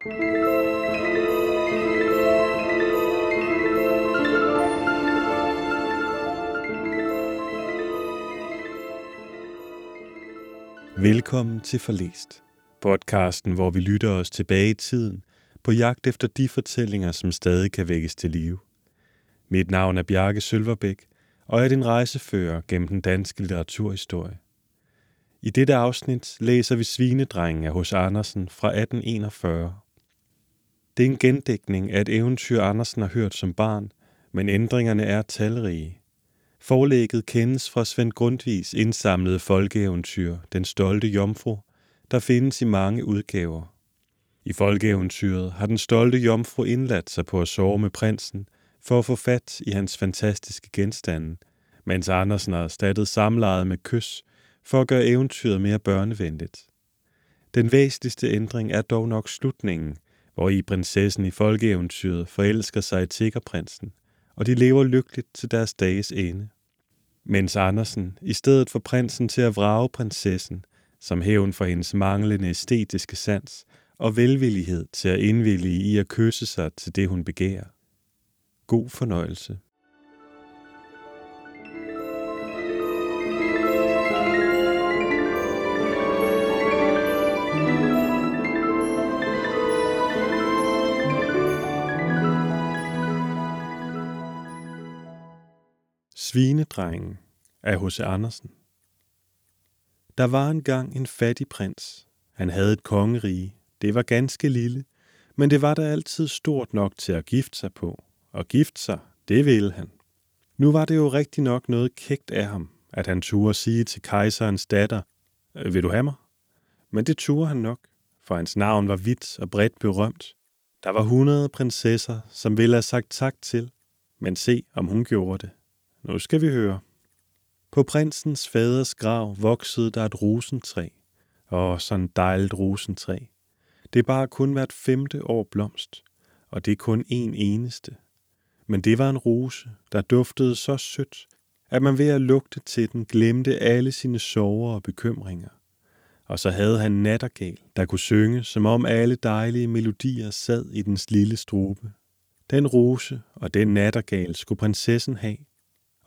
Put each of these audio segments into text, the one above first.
Velkommen til Forlæst, podcasten, hvor vi lytter os tilbage i tiden på jagt efter de fortællinger, som stadig kan vækkes til live. Mit navn er Bjarke Sølverbæk, og jeg er din rejsefører gennem den danske litteraturhistorie. I dette afsnit læser vi Svinedrengen af hos Andersen fra 1841. Det er en gendækning af et eventyr, Andersen har hørt som barn, men ændringerne er talrige. Forlægget kendes fra Svend Grundtvigs indsamlede folkeeventyr, Den stolte jomfru, der findes i mange udgaver. I folkeeventyret har den stolte jomfru indladt sig på at sove med prinsen for at få fat i hans fantastiske genstande, mens Andersen har erstattet samlejet med kys for at gøre eventyret mere børnevenligt. Den væsentligste ændring er dog nok slutningen, hvor i prinsessen i folkeeventyret forelsker sig i tiggerprinsen, og de lever lykkeligt til deres dages ende. Mens Andersen, i stedet for prinsen til at vrage prinsessen, som hævn for hendes manglende æstetiske sans og velvillighed til at indvillige i at kysse sig til det, hun begærer. God fornøjelse. Svinedrengen af H.C. Andersen Der var engang en fattig prins. Han havde et kongerige. Det var ganske lille, men det var da altid stort nok til at gifte sig på. Og gifte sig, det ville han. Nu var det jo rigtig nok noget kægt af ham, at han turde sige til kejserens datter, øh, vil du have mig? Men det turde han nok, for hans navn var vidt og bredt berømt. Der var hundrede prinsesser, som ville have sagt tak til, men se, om hun gjorde det. Nu skal vi høre. På prinsens faders grav voksede der et rosentræ. Og sådan dejligt rosentræ. Det bar kun hvert femte år blomst, og det er kun en eneste. Men det var en rose, der duftede så sødt, at man ved at lugte til den glemte alle sine sorger og bekymringer. Og så havde han nattergal, der kunne synge, som om alle dejlige melodier sad i dens lille strube. Den rose og den nattergal skulle prinsessen have,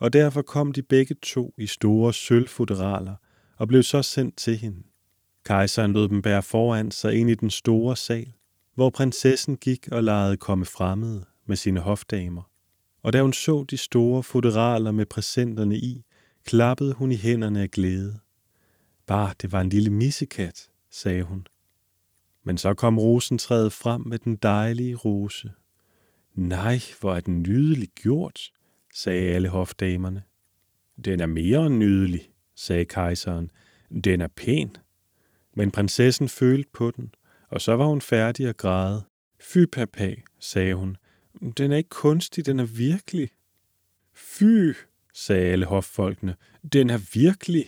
og derfor kom de begge to i store sølvfoderaler og blev så sendt til hende. Kejseren lod dem bære foran sig ind i den store sal, hvor prinsessen gik og legede komme fremmede med sine hofdamer. Og da hun så de store foderaler med præsenterne i, klappede hun i hænderne af glæde. Bare det var en lille missekat, sagde hun. Men så kom rosentræet frem med den dejlige rose. Nej, hvor er den nydelig gjort, sagde alle hofdamerne. Den er mere end nydelig, sagde kejseren. Den er pæn. Men prinsessen følte på den, og så var hun færdig at græde. Fy, papa, sagde hun. Den er ikke kunstig, den er virkelig. Fy, sagde alle hoffolkene. Den er virkelig.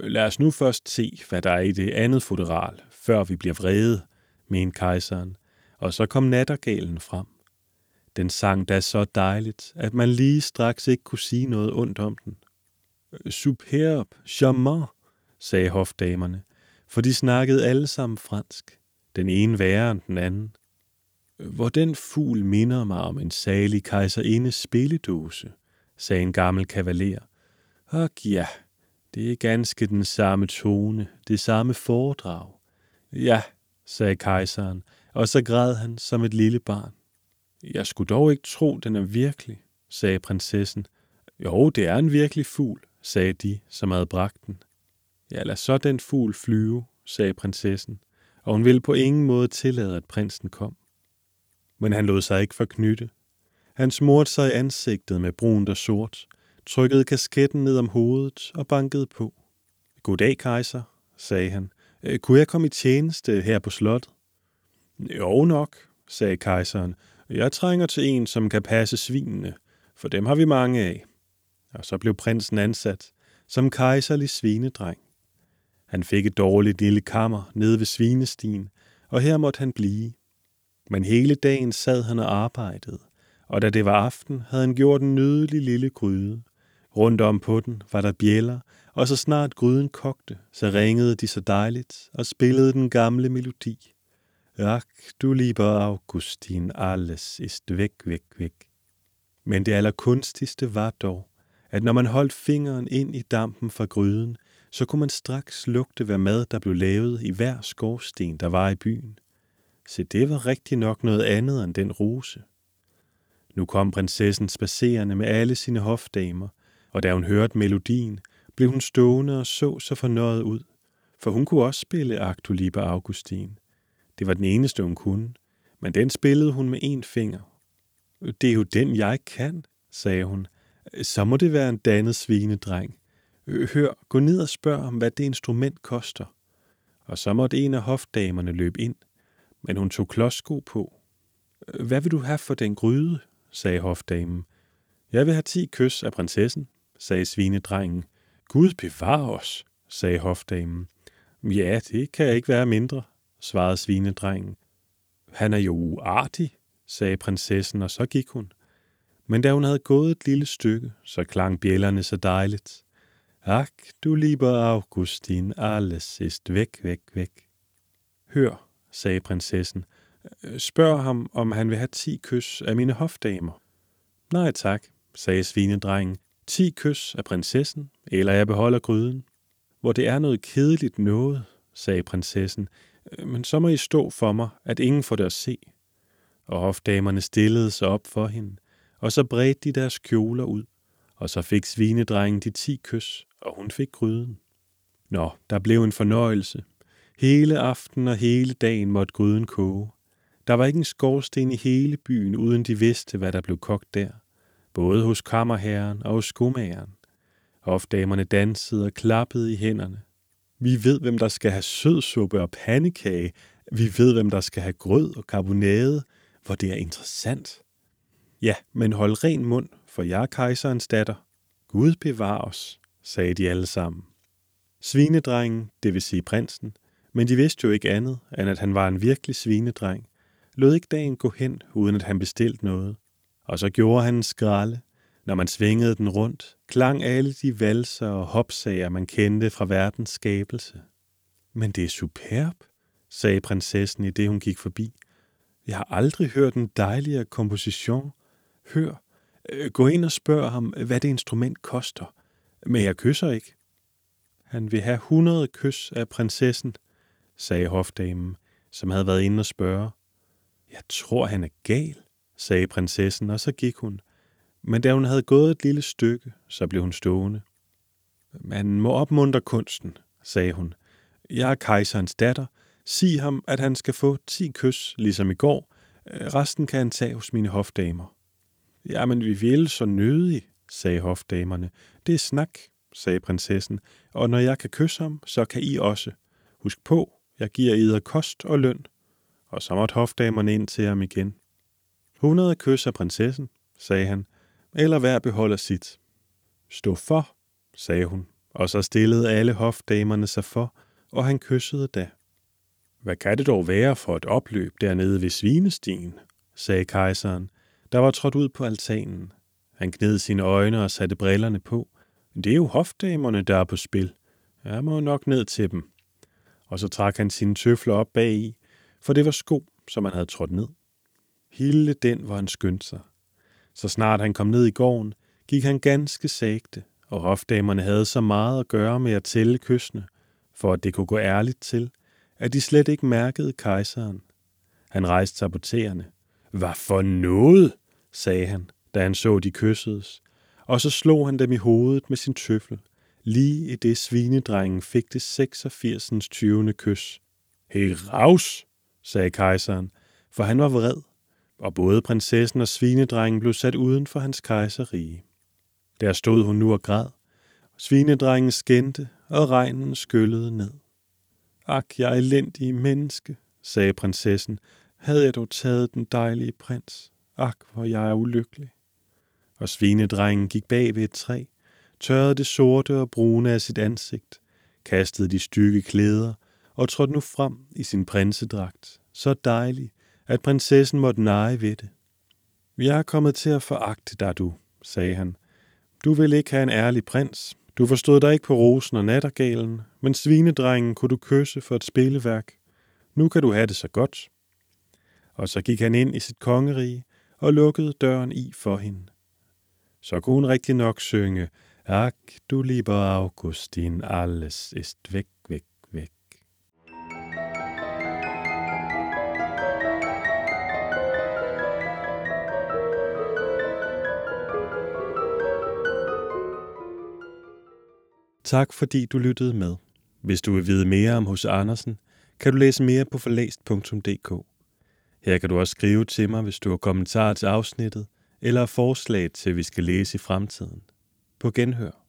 Lad os nu først se, hvad der er i det andet fodral, før vi bliver vrede, mente kejseren. Og så kom nattergalen frem. Den sang da så dejligt, at man lige straks ikke kunne sige noget ondt om den. Øh, superb, charmant, sagde hofdamerne, for de snakkede alle sammen fransk, den ene værre end den anden. Øh, Hvor den fugl minder mig om en salig kejserinde spilledåse, sagde en gammel kavaler. Og ja, det er ganske den samme tone, det samme foredrag. Ja, sagde kejseren, og så græd han som et lille barn. Jeg skulle dog ikke tro, den er virkelig, sagde prinsessen. Jo, det er en virkelig fugl, sagde de, som havde bragt den. Ja, lad så den fugl flyve, sagde prinsessen, og hun ville på ingen måde tillade, at prinsen kom. Men han lod sig ikke forknytte. Han smurte sig i ansigtet med brunt og sort, trykkede kasketten ned om hovedet og bankede på. Goddag, kejser, sagde han. Øh, kunne jeg komme i tjeneste her på slottet? Jo nok, sagde kejseren, jeg trænger til en, som kan passe svinene, for dem har vi mange af. Og så blev prinsen ansat som kejserlig svinedreng. Han fik et dårligt lille kammer nede ved svinestien, og her måtte han blive. Men hele dagen sad han og arbejdede, og da det var aften, havde han gjort en nydelig lille gryde. Rundt om på den var der bjæller, og så snart gryden kogte, så ringede de så dejligt og spillede den gamle melodi. Ach, du lieber Augustin, alles ist væk, væk, væk. Men det allerkunstigste var dog, at når man holdt fingeren ind i dampen fra gryden, så kunne man straks lugte, hvad mad, der blev lavet i hver skorsten, der var i byen. Se, det var rigtig nok noget andet end den rose. Nu kom prinsessen spacerende med alle sine hofdamer, og da hun hørte melodien, blev hun stående og så så fornøjet ud, for hun kunne også spille Aktuliber Augustin. Det var den eneste, hun kunne, men den spillede hun med én finger. Det er jo den, jeg kan, sagde hun. Så må det være en dannet svinedreng. Hør, gå ned og spørg om, hvad det instrument koster. Og så måtte en af hofdamerne løbe ind, men hun tog klodsko på. Hvad vil du have for den gryde? sagde hofdamen. Jeg vil have ti kys af prinsessen, sagde svinedrengen. Gud bevar os, sagde hofdamen. Ja, det kan ikke være mindre, svarede svinedrengen. Han er jo uartig, sagde prinsessen, og så gik hun. Men da hun havde gået et lille stykke, så klang bjællerne så dejligt. Ak, du lieber Augustin, alles ist væk, væk, væk. Hør, sagde prinsessen. Spørg ham, om han vil have ti kys af mine hofdamer. Nej tak, sagde svinedrengen. Ti kys af prinsessen, eller jeg beholder gryden. Hvor det er noget kedeligt noget, sagde prinsessen, Øh, men så må I stå for mig, at ingen får det at se. Og hofdamerne stillede sig op for hende, og så bredte de deres kjoler ud, og så fik svinedrengen de ti kys, og hun fik gryden. Nå, der blev en fornøjelse. Hele aften og hele dagen måtte gryden koge. Der var ikke en skorsten i hele byen, uden de vidste, hvad der blev kogt der. Både hos kammerherren og hos skomageren. Hofdamerne dansede og klappede i hænderne. Vi ved, hvem der skal have sødsuppe og pandekage. Vi ved, hvem der skal have grød og karbonade, hvor det er interessant. Ja, men hold ren mund, for jeg er kejserens datter. Gud bevar os, sagde de alle sammen. Svinedrengen, det vil sige prinsen, men de vidste jo ikke andet, end at han var en virkelig svinedreng, lod ikke dagen gå hen, uden at han bestilte noget. Og så gjorde han en skralde. Når man svingede den rundt, klang alle de valser og hopsager, man kendte fra verdens skabelse. Men det er superb, sagde prinsessen i det, hun gik forbi. Jeg har aldrig hørt en dejligere komposition. Hør, øh, gå ind og spørg ham, hvad det instrument koster. Men jeg kysser ikke. Han vil have hundrede kys af prinsessen, sagde hofdamen, som havde været inde og spørge. Jeg tror, han er gal, sagde prinsessen, og så gik hun. Men da hun havde gået et lille stykke, så blev hun stående. Man må opmuntre kunsten, sagde hun. Jeg er kejserens datter. Sig ham, at han skal få ti kys, ligesom i går. Øh, resten kan han tage hos mine hofdamer. Jamen, vi vil så nødig, sagde hofdamerne. Det er snak, sagde prinsessen, og når jeg kan kysse ham, så kan I også. Husk på, jeg giver eder kost og løn. Og så måtte hofdamerne ind til ham igen. 100 kys af prinsessen, sagde han, eller hver beholder sit. Stå for, sagde hun, og så stillede alle hofdamerne sig for, og han kyssede da. Hvad kan det dog være for et opløb dernede ved svinestien, sagde kejseren, der var trådt ud på altanen. Han gned sine øjne og satte brillerne på. Det er jo hofdamerne, der er på spil. Jeg må nok ned til dem. Og så trak han sine tøfler op bag i, for det var sko, som han havde trådt ned. Hele den var han skyndt sig. Så snart han kom ned i gården, gik han ganske sagte, og hofdamerne havde så meget at gøre med at tælle kystene, for at det kunne gå ærligt til, at de slet ikke mærkede kejseren. Han rejste sig på tæerne. Hvad for noget, sagde han, da han så de kyssedes, og så slog han dem i hovedet med sin tøffel, lige i det svinedrengen fik det 86. 20. kys. Hey raus, sagde kejseren, for han var vred, og både prinsessen og svinedrengen blev sat uden for hans kejserige. Der stod hun nu og græd. Svinedrengen skændte, og regnen skyllede ned. Ak, jeg elendige menneske, sagde prinsessen, havde jeg dog taget den dejlige prins. Ak, hvor jeg er ulykkelig. Og svinedrengen gik bag ved et træ, tørrede det sorte og brune af sit ansigt, kastede de stykke klæder og trådte nu frem i sin prinsedragt, så dejlig, at prinsessen måtte neje ved det. Jeg er kommet til at foragte dig, du, sagde han. Du vil ikke have en ærlig prins. Du forstod dig ikke på rosen og nattergalen, men svinedrengen kunne du kysse for et spilleværk. Nu kan du have det så godt. og så gik han ind i sit kongerige og lukkede døren i for hende. Så kunne hun rigtig nok synge, Ak, du lieber Augustin, alles ist weg, weg. Tak fordi du lyttede med. Hvis du vil vide mere om hos Andersen, kan du læse mere på forlæst.dk. Her kan du også skrive til mig, hvis du har kommentarer til afsnittet, eller forslag til, at vi skal læse i fremtiden. På genhør.